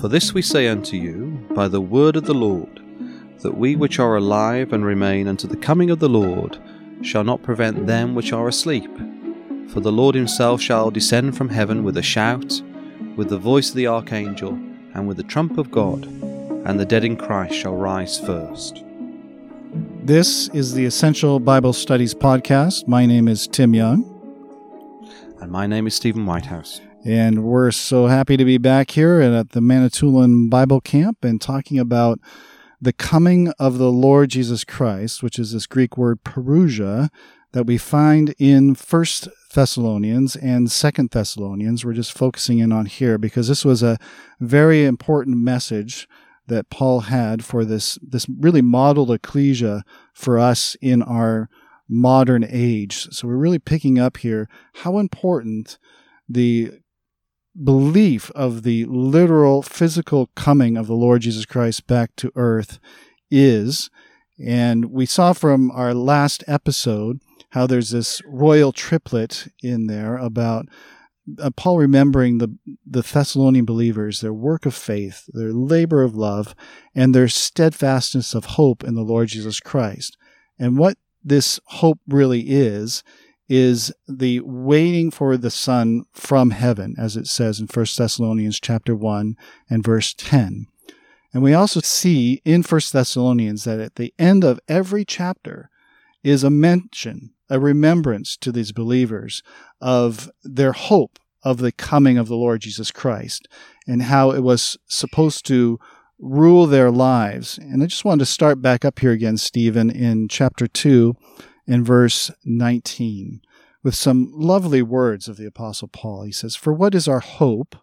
For this we say unto you by the word of the Lord, that we which are alive and remain unto the coming of the Lord shall not prevent them which are asleep. For the Lord himself shall descend from heaven with a shout, with the voice of the archangel, and with the trump of God, and the dead in Christ shall rise first. This is the Essential Bible Studies Podcast. My name is Tim Young. And my name is Stephen Whitehouse. And we're so happy to be back here at the Manitoulin Bible Camp and talking about the coming of the Lord Jesus Christ, which is this Greek word parousia that we find in First Thessalonians and Second Thessalonians. We're just focusing in on here because this was a very important message that Paul had for this this really modeled ecclesia for us in our modern age. So we're really picking up here how important the belief of the literal physical coming of the Lord Jesus Christ back to earth is. And we saw from our last episode how there's this royal triplet in there about uh, Paul remembering the, the Thessalonian believers, their work of faith, their labor of love, and their steadfastness of hope in the Lord Jesus Christ. And what this hope really is, is the waiting for the Son from heaven, as it says in 1 Thessalonians chapter 1 and verse 10. And we also see in 1 Thessalonians that at the end of every chapter is a mention, a remembrance to these believers of their hope of the coming of the Lord Jesus Christ and how it was supposed to rule their lives. And I just wanted to start back up here again, Stephen, in chapter 2 in verse 19 with some lovely words of the Apostle Paul. He says, For what is our hope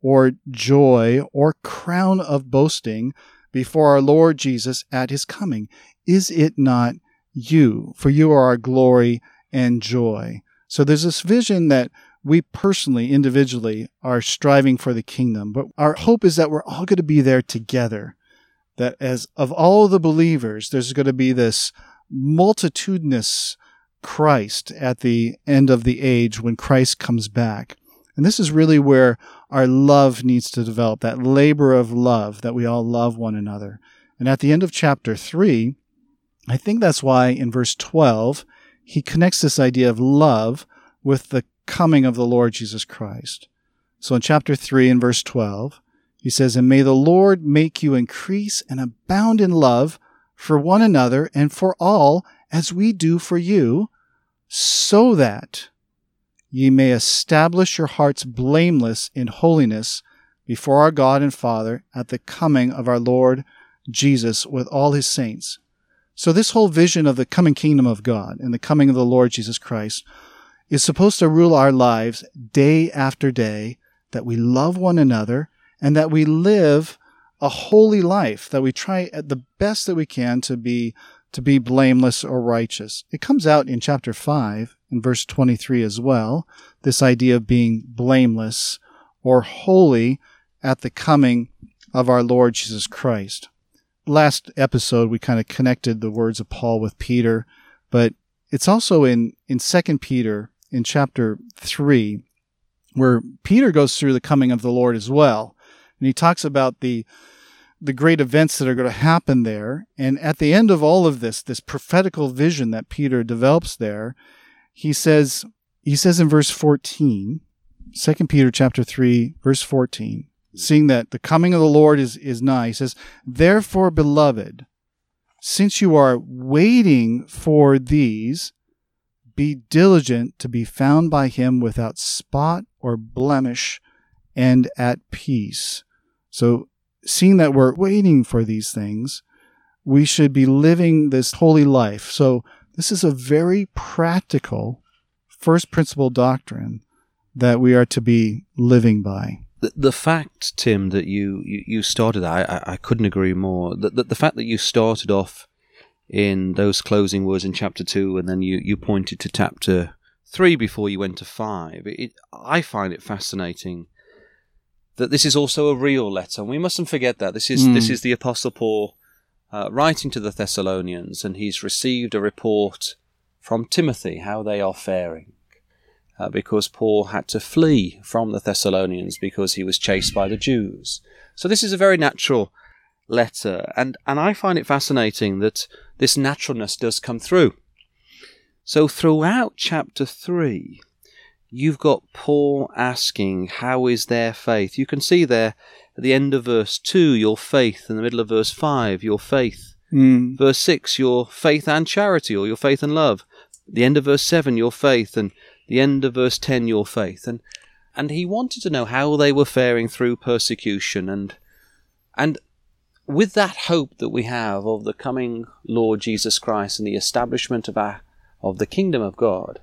or joy or crown of boasting before our Lord Jesus at his coming? Is it not you? For you are our glory and joy. So there's this vision that we personally, individually, are striving for the kingdom, but our hope is that we're all going to be there together. That as of all the believers, there's going to be this multitudinous Christ at the end of the age when Christ comes back. And this is really where our love needs to develop, that labor of love, that we all love one another. And at the end of chapter 3, I think that's why in verse 12, he connects this idea of love with the coming of the Lord Jesus Christ. So in chapter 3 and verse 12, he says, And may the Lord make you increase and abound in love for one another and for all as we do for you, so that ye may establish your hearts blameless in holiness before our God and Father at the coming of our Lord Jesus with all his saints. So this whole vision of the coming kingdom of God and the coming of the Lord Jesus Christ is supposed to rule our lives day after day, that we love one another and that we live a holy life, that we try at the best that we can to be to be blameless or righteous. It comes out in chapter 5 in verse 23 as well, this idea of being blameless or holy at the coming of our Lord Jesus Christ. Last episode we kind of connected the words of Paul with Peter, but it's also in in 2 Peter in chapter 3 where Peter goes through the coming of the Lord as well. And he talks about the the great events that are going to happen there. And at the end of all of this, this prophetical vision that Peter develops there, he says, he says in verse 14, 2 Peter chapter 3, verse 14, seeing that the coming of the Lord is, is nigh, he says, Therefore, beloved, since you are waiting for these, be diligent to be found by him without spot or blemish and at peace. So seeing that we're waiting for these things, we should be living this holy life. So this is a very practical first principle doctrine that we are to be living by. The, the fact, Tim, that you, you, you started, I, I, couldn't agree more. The, the, the fact that you started off in those closing words in chapter 2 and then you, you pointed to chapter 3 before you went to 5, it, I find it fascinating that this is also a real letter. And we mustn't forget that this is mm. this is the Apostle Paul uh, writing to the Thessalonians, and he's received a report from Timothy how they are faring. uh, because Paul had to flee from the Thessalonians because he was chased by the Jews. So this is a very natural letter, and, and I find it fascinating that this naturalness does come through. So throughout chapter 3, you've got Paul asking, How is their faith? You can see there at the end of verse 2, your faith, in the middle of verse 5, your faith. Mm. Verse 6, your faith and charity, or your faith and love. The end of verse 7, your faith, and the end of verse 10, your faith. And and he wanted to know how they were faring through persecution and and with that hope that we have of the coming Lord Jesus Christ and the establishment of our of the kingdom of God,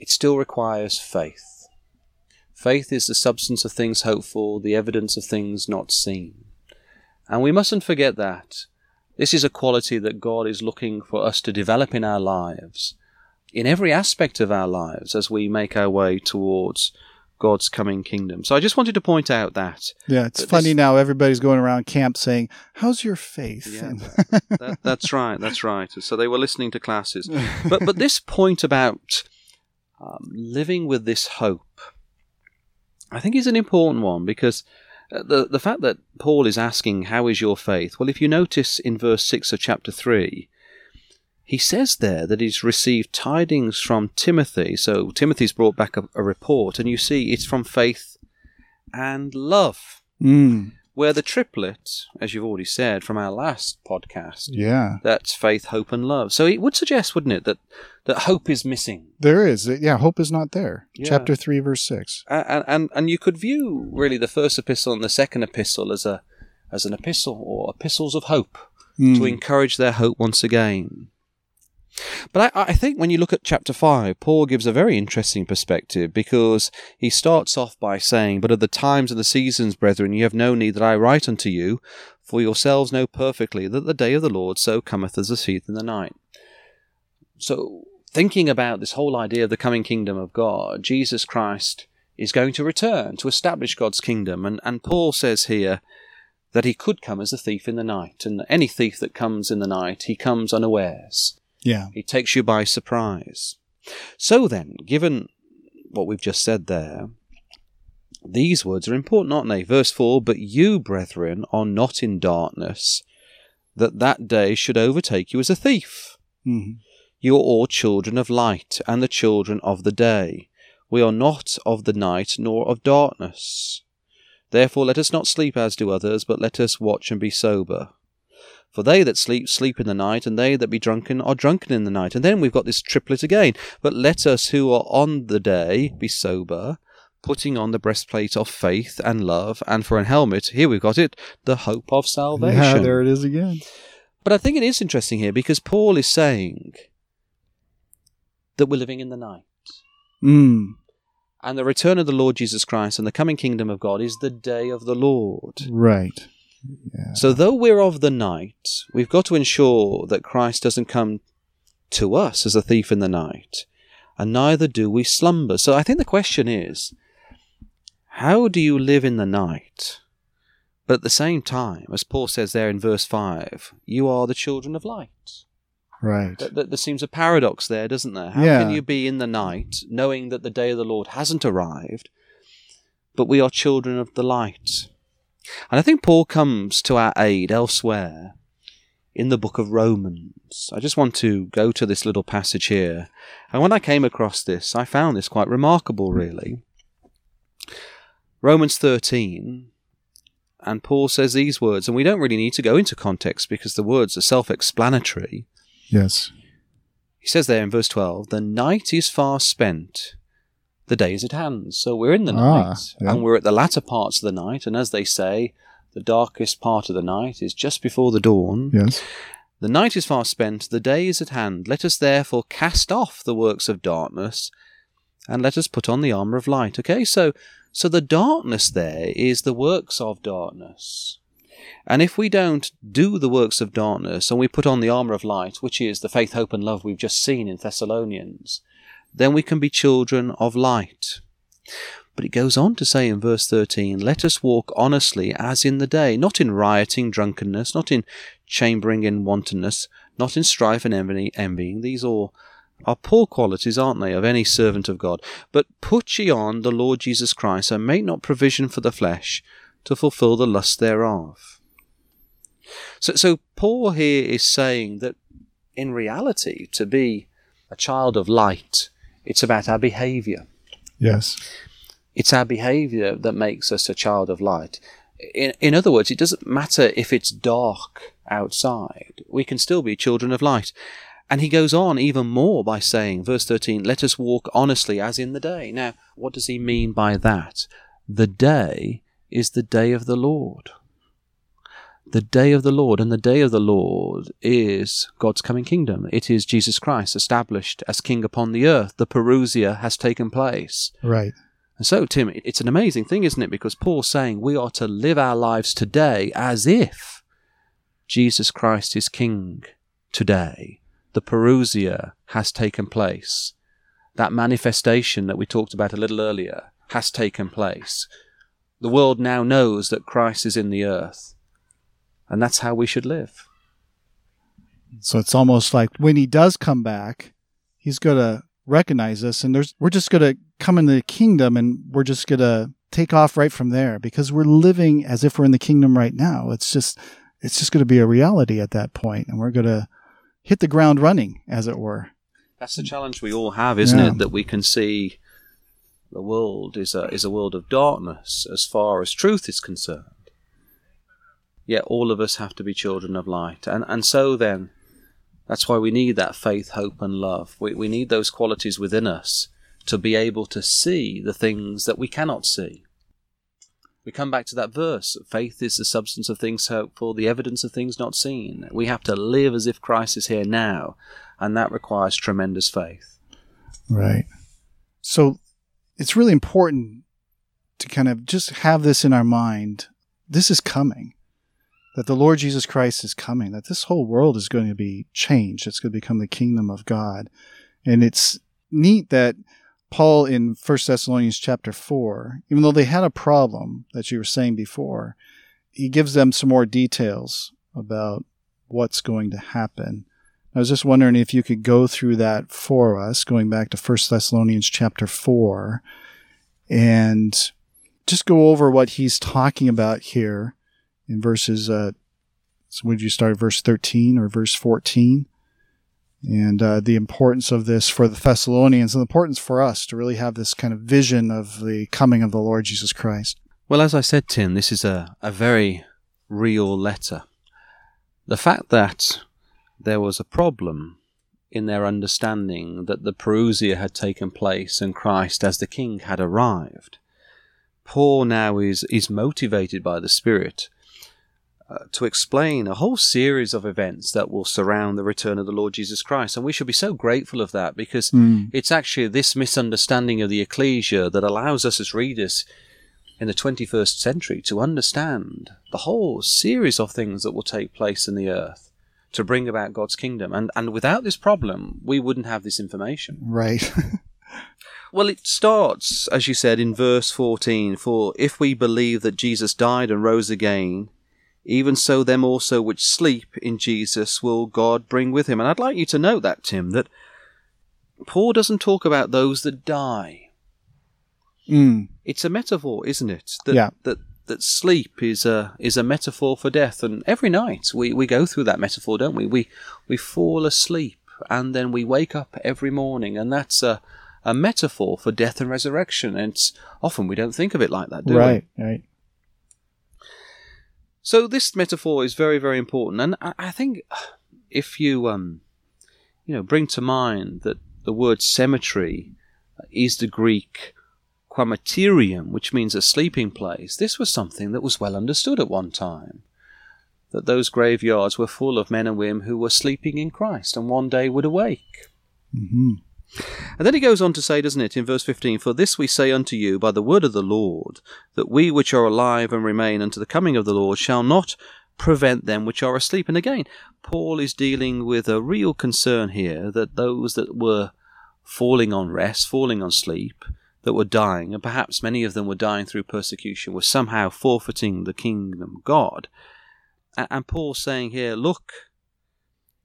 it still requires faith. Faith is the substance of things hoped for, the evidence of things not seen. And we mustn't forget that. This is a quality that God is looking for us to develop in our lives, in every aspect of our lives, as we make our way towards God's coming kingdom. So I just wanted to point out that. Yeah, it's But funny this- now. Everybody's going around camp saying, "How's your faith?" Yeah, And- that, that's right. That's right. So they were listening to classes, but but this point about um, living with this hope, I think, is an important one because uh, the the fact that Paul is asking, "How is your faith?" Well, if you notice in verse six of chapter three, he says there that he's received tidings from Timothy. So Timothy's brought back a, a report, and you see it's from faith and love Mm, where the triplet, as you've already said from our last podcast, yeah, that's faith, hope, and love. So it would suggest, wouldn't it, that, that hope is missing. there is. Yeah, hope is not there. Yeah. Chapter three, verse six. And, and, and you could view really the first epistle and the second epistle as a as an epistle or epistles of hope Mm, to encourage their hope once again. But I, I think when you look at chapter 5, Paul gives a very interesting perspective because he starts off by saying, But of the times and the seasons, brethren, ye have no need that I write unto you, for yourselves know perfectly that the day of the Lord so cometh as a thief in the night. So, thinking about this whole idea of the coming kingdom of God, Jesus Christ is going to return to establish God's kingdom. And, and Paul says here that he could come as a thief in the night. And any thief that comes in the night, he comes unawares. Yeah, He takes you by surprise. So then, given what we've just said there, these words are important, aren't they? Verse 4 But you, brethren, are not in darkness, that that day should overtake you as a thief. Mhm. You are all children of light and the children of the day. We are not of the night nor of darkness. Therefore let us not sleep as do others, but let us watch and be sober. For they that sleep, sleep in the night, and they that be drunken are drunken in the night. And then we've got this triplet again. But let us who are on the day be sober, putting on the breastplate of faith and love, and for an helmet, here we've got it, the hope of salvation. yeah. There it is again. But I think it is interesting here because Paul is saying that we're living in the night. Mm, And the return of the Lord Jesus Christ and the coming kingdom of God is the day of the Lord. right. Yeah. So, though we're of the night, we've got to ensure that Christ doesn't come to us as a thief in the night, and neither do we slumber. So, I think the question is how do you live in the night? But at the same time, as Paul says there in verse 5, you are the children of light. Right. Th- th- There seems a paradox there, doesn't there? How Yeah. can you be in the night knowing that the day of the Lord hasn't arrived, but we are children of the light? And I think Paul comes to our aid elsewhere in the book of Romans. I just want to go to this little passage here. And when I came across this, I found this quite remarkable, really. Romans 13, and Paul says these words, and we don't really need to go into context because the words are self explanatory. Yes. He says there in verse 12, the night is far spent, the day is at hand. So we're in the Ah, night, yeah. and we're at the latter parts of the night, and as they say, the darkest part of the night is just before the dawn. Yes. The night is far spent, the day is at hand. Let us therefore cast off the works of darkness, and let us put on the armour of light. Okay, so so the darkness there is the works of darkness. And if we don't do the works of darkness and we put on the armour of light, which is the faith, hope, and love we've just seen in Thessalonians, then we can be children of light. But it goes on to say in verse 13, Let us walk honestly as in the day, not in rioting, drunkenness, not in chambering in wantonness, not in strife and envy, envying. These all are poor qualities, aren't they, of any servant of God? But put ye on the Lord Jesus Christ, and make not provision for the flesh to fulfill the lust thereof. So, so Paul here is saying that in reality, to be a child of light, it's about our behavior. Yes. It's our behavior that makes us a child of light. In, in other words, it doesn't matter if it's dark outside, we can still be children of light. And he goes on even more by saying, verse 13, let us walk honestly as in the day. Now, what does he mean by that? The day is the day of the Lord. The day of the Lord, and the day of the Lord is God's coming kingdom. It is Jesus Christ established as king upon the earth. The parousia has taken place. Right. And so, Tim, it's an amazing thing, isn't it? Because Paul's saying we are to live our lives today as if Jesus Christ is king today the parousia has taken place. That manifestation that we talked about a little earlier has taken place. The world now knows that Christ is in the earth, and that's how we should live. So it's almost like when he does come back, he's going to recognize us, and there's we're just going to come into the kingdom, and we're just going to take off right from there because we're living as if we're in the kingdom right now. It's just it's just going to be a reality at that point, and we're going to hit the ground running, as it were. That's the challenge we all have, isn't yeah. it? That we can see the world is a is a world of darkness as far as truth is concerned. Yet all of us have to be children of light, and and so then, that's why we need that faith, hope, and love. We we need those qualities within us to be able to see the things that we cannot see. We come back to that verse faith is the substance of things hoped for, the evidence of things not seen. We have to live as if Christ is here now, and that requires tremendous faith. Right. So it's really important to kind of just have this in our mind. This is coming. That the Lord Jesus Christ is coming, that this whole world is going to be changed. It's going to become the kingdom of God. And it's neat that Paul in 1 Thessalonians chapter 4, even though they had a problem that you were saying before, he gives them some more details about what's going to happen. I was just wondering if you could go through that for us, going back to 1 Thessalonians chapter 4, and just go over what he's talking about here in verses, uh, so would you start verse 13 or verse 14? and uh, the importance of this for the Thessalonians and the importance for us to really have this kind of vision of the coming of the Lord Jesus Christ. Well, as I said, Tim, this is a, a very real letter. The fact that there was a problem in their understanding that the Parousia had taken place and Christ as the King had arrived. Paul now is, is motivated by the Spirit uh, to explain a whole series of events that will surround the return of the Lord Jesus Christ. And we should be so grateful of that because mm. it's actually this misunderstanding of the ecclesia that allows us as readers in the 21st century to understand the whole series of things that will take place in the earth to bring about God's kingdom. And, and without this problem, we wouldn't have this information. Right. Well, it starts, as you said, in verse 14 For if we believe that Jesus died and rose again, even so them also which sleep in Jesus will God bring with him. And I'd like you to note that, Tim, that Paul doesn't talk about those that die. Mm. It's a metaphor, isn't it? That, yeah. That that sleep is a is a metaphor for death, and every night we, we go through that metaphor, don't we? We we fall asleep and then we wake up every morning, and that's a a metaphor for death and resurrection. And often we don't think of it like that, do right, we? Right, right. So this metaphor is very, very important, and I, think if you, um, you know, bring to mind that the word cemetery is the Greek koimeterion, which means a sleeping place. This was something that was well understood at one time. That those graveyards were full of men and women who were sleeping in Christ and one day would awake. Mm-hmm. And then he goes on to say, doesn't it, in verse 15, For this we say unto you by the word of the Lord, that we which are alive and remain unto the coming of the Lord shall not prevent them which are asleep. And again, Paul is dealing with a real concern here that those that were falling on rest, falling on sleep, that were dying, and perhaps many of them were dying through persecution, were somehow forfeiting the kingdom of God. And Paul's saying here, look,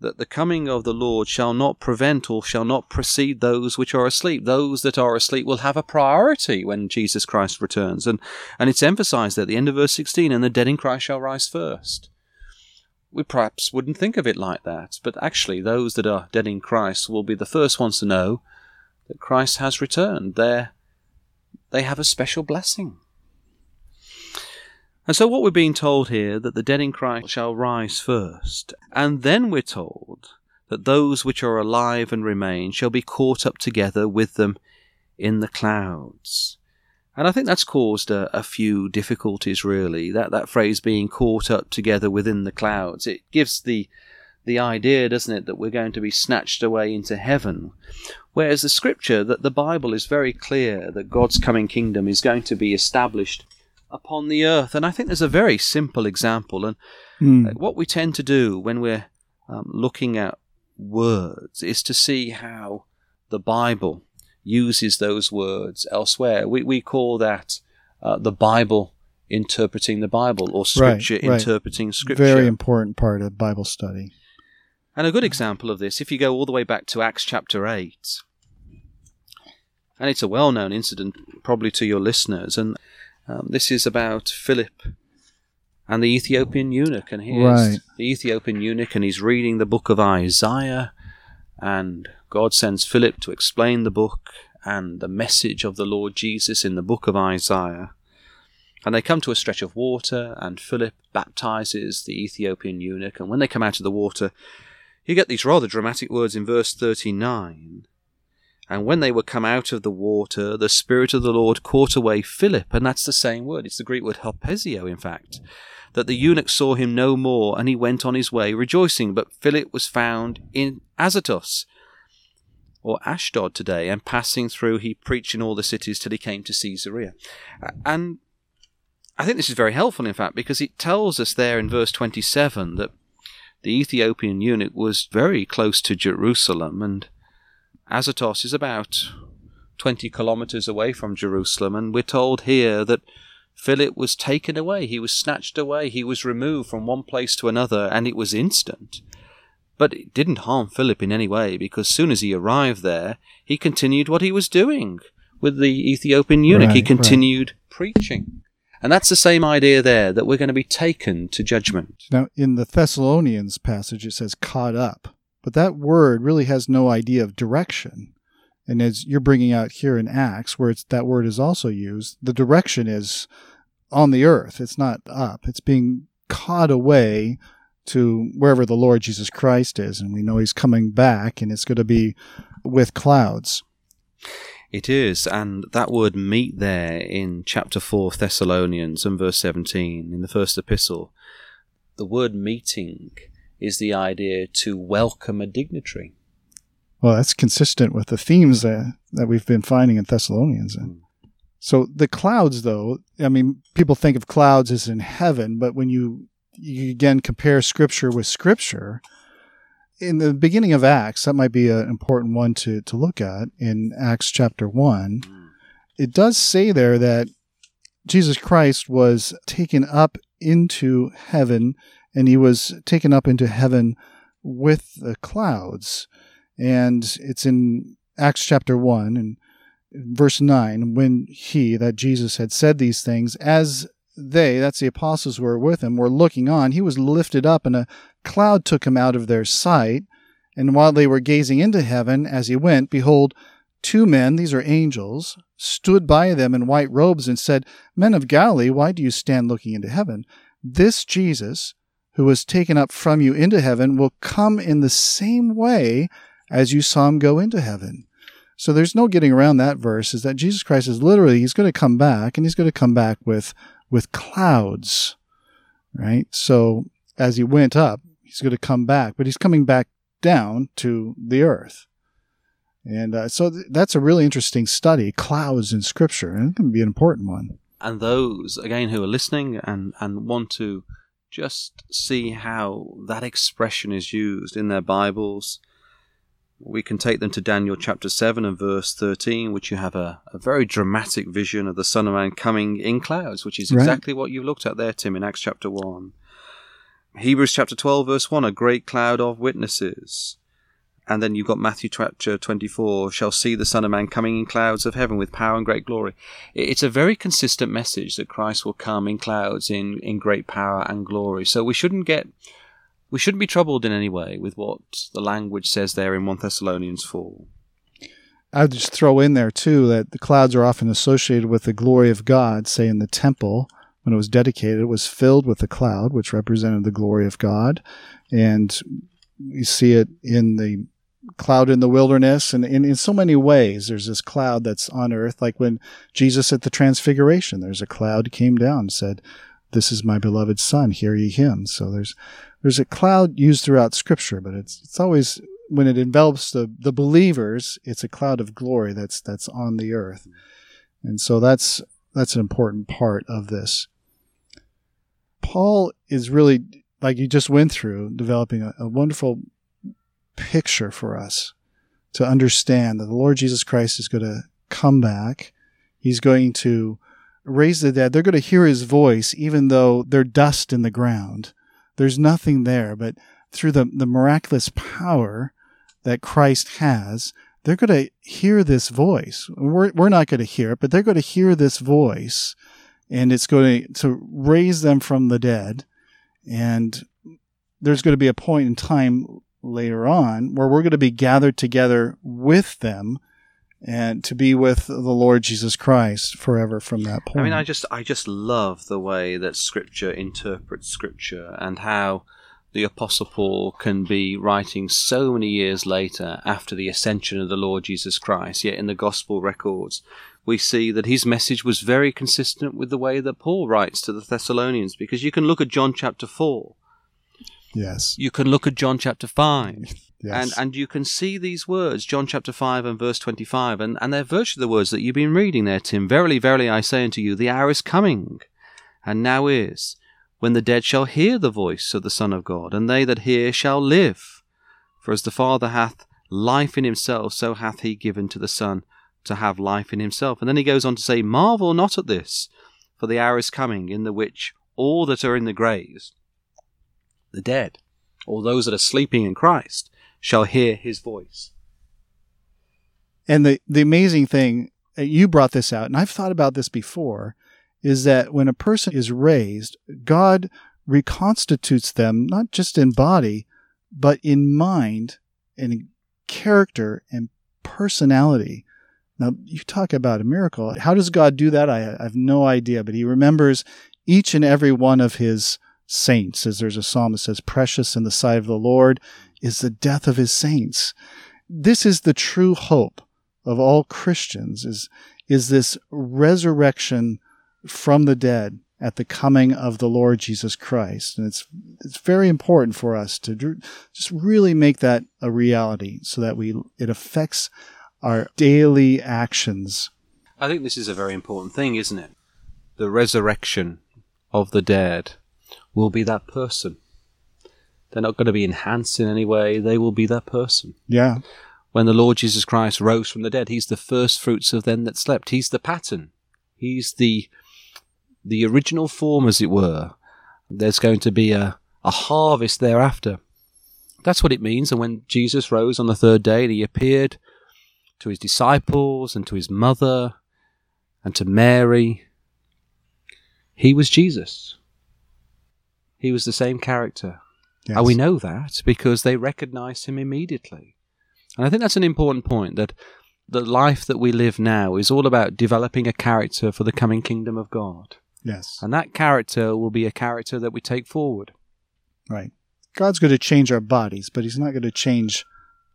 that the coming of the Lord shall not prevent or shall not precede those which are asleep. Those that are asleep will have a priority when Jesus Christ returns. And, and it's emphasized at the end of verse 16, and the dead in Christ shall rise first. We perhaps wouldn't think of it like that, but actually, those that are dead in Christ will be the first ones to know that Christ has returned. They're, they have a special blessing. And so, what we're being told here that the dead in Christ shall rise first, and then we're told that those which are alive and remain shall be caught up together with them in the clouds. And I think that's caused a, a, few difficulties, really. That that phrase being caught up together within the clouds. It gives the the idea, doesn't it, that we're going to be snatched away into heaven. Whereas the scripture, that the Bible is very clear that God's coming kingdom is going to be established upon the earth. And I think there's a very simple example. And mm. what we tend to do when we're um, looking at words is to see how the Bible uses those words elsewhere. We, we call that uh, the Bible interpreting the Bible or Scripture right, right. interpreting Scripture. Very important part of Bible study. And a good example of this, if you go all the way back to Acts chapter 8, and it's a well known incident probably to your listeners, and um, this is about Philip and the Ethiopian eunuch, and here's right. the Ethiopian eunuch, and he's reading the book of Isaiah, and God sends Philip to explain the book and the message of the Lord Jesus in the book of Isaiah. And they come to a stretch of water, and Philip baptizes the Ethiopian eunuch. And when they come out of the water, you get these rather dramatic words in verse 39 and when they were come out of the water, the Spirit of the Lord caught away Philip, and that's the same word. It's the Greek word harpazo, in fact. That the eunuch saw him no more, and he went on his way rejoicing. But Philip was found in Azotus, or Ashdod today, and passing through, he preached in all the cities till he came to Caesarea. And I think this is very helpful, in fact, because it tells us there in verse 27 that the Ethiopian eunuch was very close to Jerusalem, and Azotus is about 20 kilometers away from Jerusalem, and we're told here that Philip was taken away. He was snatched away. He was removed from one place to another, and it was instant. But it didn't harm Philip in any way, because soon as he arrived there, he continued what he was doing with the Ethiopian eunuch. Right, he continued right. preaching. And that's the same idea there, that we're going to be taken to judgment. Now, in the Thessalonians passage, it says caught up. But that word really has no idea of direction. And as you're bringing out here in Acts, where that word is also used, the direction is on the earth. It's not up. It's being caught away to wherever the Lord Jesus Christ is. And we know he's coming back, and it's going to be with clouds. It is, and that word meet there in chapter 4 of Thessalonians and verse 17 in the first epistle, the word meeting is the idea to welcome a dignitary. Well, that's consistent with the themes that, that we've been finding in Thessalonians. Mm. So the clouds, though, I mean, people think of clouds as in heaven, but when you, you again compare scripture with scripture, in the beginning of Acts, that might be an important one to, to look at in Acts chapter 1. Mm. It does say there that Jesus Christ was taken up into heaven and he was taken up into heaven with the clouds. And it's in Acts chapter 1 and verse 9 when he, that Jesus, had said these things, as they, that's the apostles who were with him, were looking on, he was lifted up, and a cloud took him out of their sight. And while they were gazing into heaven as he went, behold, two men, these are angels, stood by them in white robes and said, Men of Galilee, why do you stand looking into heaven? This Jesus, who was taken up from you into heaven will come in the same way as you saw him go into heaven. So there's no getting around that verse is that Jesus Christ is literally he's going to come back and he's going to come back with with clouds. Right? So as he went up, he's going to come back, but he's coming back down to the earth. And uh, so th- that's a really interesting study, clouds in scripture, and it can be an important one. And those again who are listening and and want to just see how that expression is used in their Bibles. We can take them to Daniel chapter 7 and verse 13, which you have a, a very dramatic vision of the Son of Man coming in clouds, which is exactly right. what you've looked at there, Tim, in Acts chapter 1. Hebrews chapter 12, verse 1, a great cloud of witnesses. And then you've got Matthew chapter 24, shall see the Son of Man coming in clouds of heaven with power and great glory. It's a very consistent message that Christ will come in clouds in, in great power and glory. So we shouldn't get, we shouldn't be troubled in any way with what the language says there in 1 Thessalonians 4. I'd just throw in there too that the clouds are often associated with the glory of God, say in the temple when it was dedicated, it was filled with a cloud, which represented the glory of God. And you see it in the cloud in the wilderness and in, in so many ways there's this cloud that's on earth like when jesus at the transfiguration there's a cloud came down and said this is my beloved son hear ye him. So there's there's a cloud used throughout scripture but it's it's always when it envelops the the believers it's a cloud of glory that's that's on the earth. And so that's that's an important part of this. Paul is really like you just went through developing a, a wonderful picture for us to understand that the Lord Jesus Christ is going to come back. He's going to raise the dead. They're going to hear his voice, even though they're dust in the ground. There's nothing there, but through the, the miraculous power that Christ has, they're going to hear this voice. We're, we're not going to hear it, but they're going to hear this voice and it's going to raise them from the dead. And there's going to be a point in time later on where we're going to be gathered together with them and to be with the Lord Jesus Christ forever from that point. I mean, I just I just love the way that Scripture interprets Scripture and how the Apostle Paul can be writing so many years later after the ascension of the Lord Jesus Christ. Yet in the Gospel records, we see that his message was very consistent with the way that Paul writes to the Thessalonians. Because you can look at John chapter four Yes. You can look at John chapter 5. Yes. And, and you can see these words, John chapter 5 and verse 25, and, and they're virtually the words that you've been reading there, Tim. Verily, verily, I say unto you, the hour is coming, and now is, when the dead shall hear the voice of the Son of God, and they that hear shall live. For as the Father hath life in himself, so hath he given to the Son to have life in himself. And then he goes on to say, Marvel not at this, for the hour is coming, in the which all that are in the graves, the dead, or those that are sleeping in Christ, shall hear his voice. And the, the amazing thing, uh, you brought this out, and I've thought about this before, is that when a person is raised, God reconstitutes them not just in body, but in mind and in character and personality. Now, you talk about a miracle. How does God do that? I, I have no idea, but He remembers each and every one of His saints, as there's a psalm that says, Precious in the sight of the Lord is the death of his saints. This is the true hope of all Christians is, is this resurrection from the dead at the coming of the Lord Jesus Christ. And it's, it's very important for us to just really make that a reality so that we, it affects our daily actions. I think this is a very important thing, isn't it? The resurrection of the dead will be that person. They're not going to be enhanced in any way. They will be that person. Yeah. When the Lord Jesus Christ rose from the dead, He's the first fruits of them that slept. He's the pattern. He's the the original form, as it were. There's going to be a, a harvest thereafter. That's what it means. And when Jesus rose on the third day, and He appeared to His disciples and to His mother and to Mary. He was Jesus. He was the same character. Yes. And we know that because they recognized him immediately. And I think that's an important point that the life that we live now is all about developing a character for the coming kingdom of God. Yes. And that character will be a character that we take forward. Right. God's going to change our bodies, but he's not going to change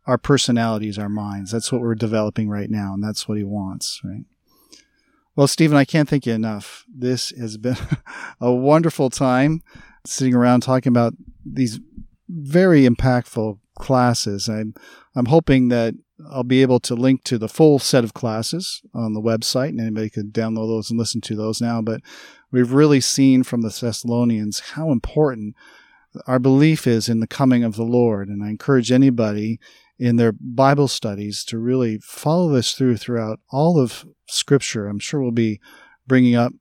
our personalities, our minds. That's what we're developing right now, and that's what he wants, right? Well, Stephen, I can't thank you enough. This has been a wonderful time sitting around talking about these very impactful classes. I'm I'm hoping that I'll be able to link to the full set of classes on the website, and anybody could download those and listen to those now. But we've really seen from the Thessalonians how important our belief is in the coming of the Lord, and I encourage anybody in their Bible studies to really follow this through throughout all of Scripture. I'm sure we'll be bringing up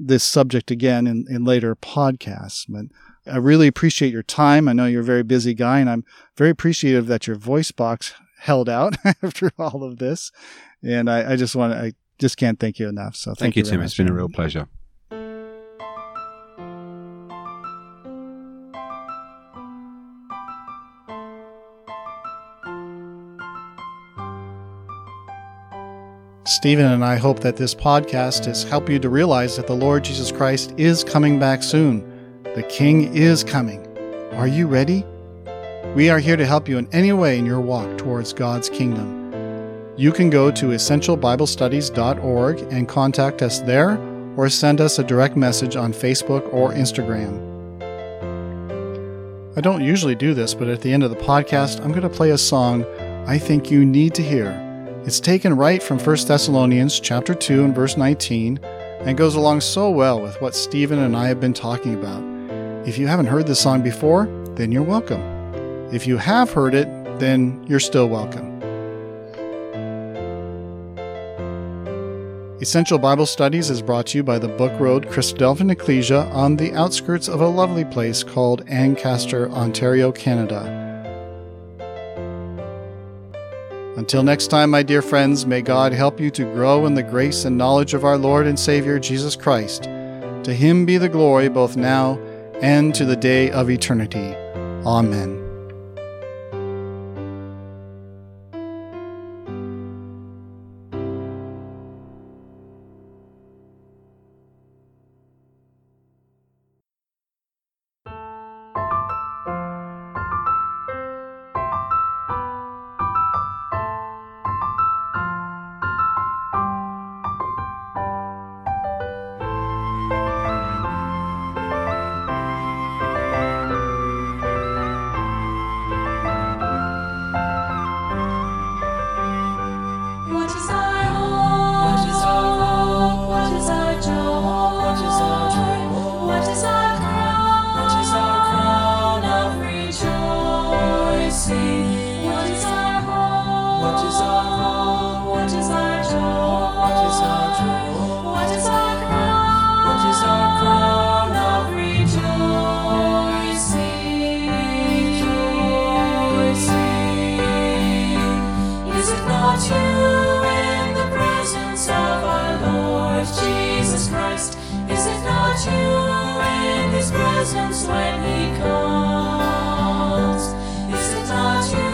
this subject again in, in later podcasts. But I really appreciate your time. I know you're a very busy guy, and I'm very appreciative that your voice box held out after all of this. And I, I just want to, I just can't thank you enough. So thank, thank you, you Tim. much. It's been a real pleasure. Stephen and I hope that this podcast has helped you to realize that the Lord Jesus Christ is coming back soon. The King is coming. Are you ready? We are here to help you in any way in your walk towards God's kingdom. You can go to essentialbiblestudies.org and contact us there or send us a direct message on Facebook or Instagram. I don't usually do this, but at the end of the podcast, I'm going to play a song I think you need to hear. It's taken right from 1 Thessalonians chapter 2 and verse 19 and goes along so well with what Stephen and I have been talking about. If you haven't heard this song before, then you're welcome. If you have heard it, then you're still welcome. Essential Bible Studies is brought to you by the Book Road Christadelphian Ecclesia on the outskirts of a lovely place called Ancaster, Ontario, Canada. Until next time, my dear friends, may God help you to grow in the grace and knowledge of our Lord and Savior Jesus Christ. To him be the glory both now and to the day of eternity. Amen. Presence when He comes? Is it not you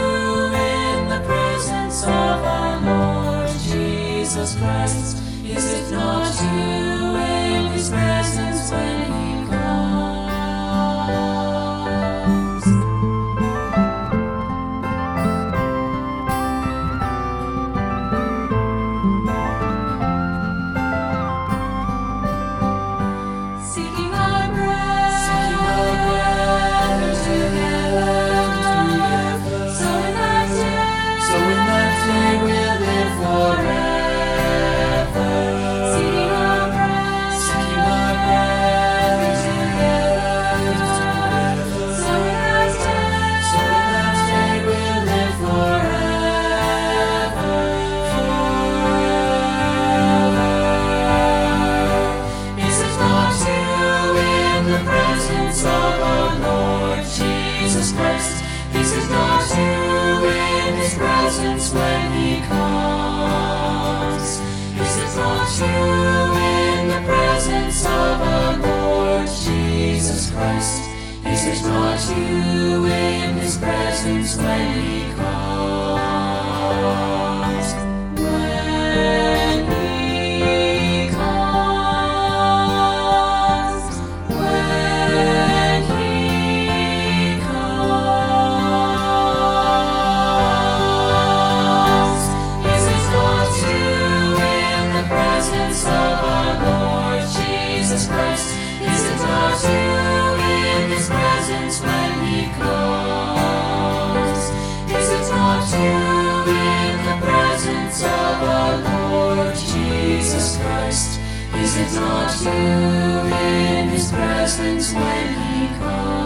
in the presence of our Lord Jesus Christ? Is it not you Christ? Is it not you in His presence when He comes? is not you in his presence when he comes.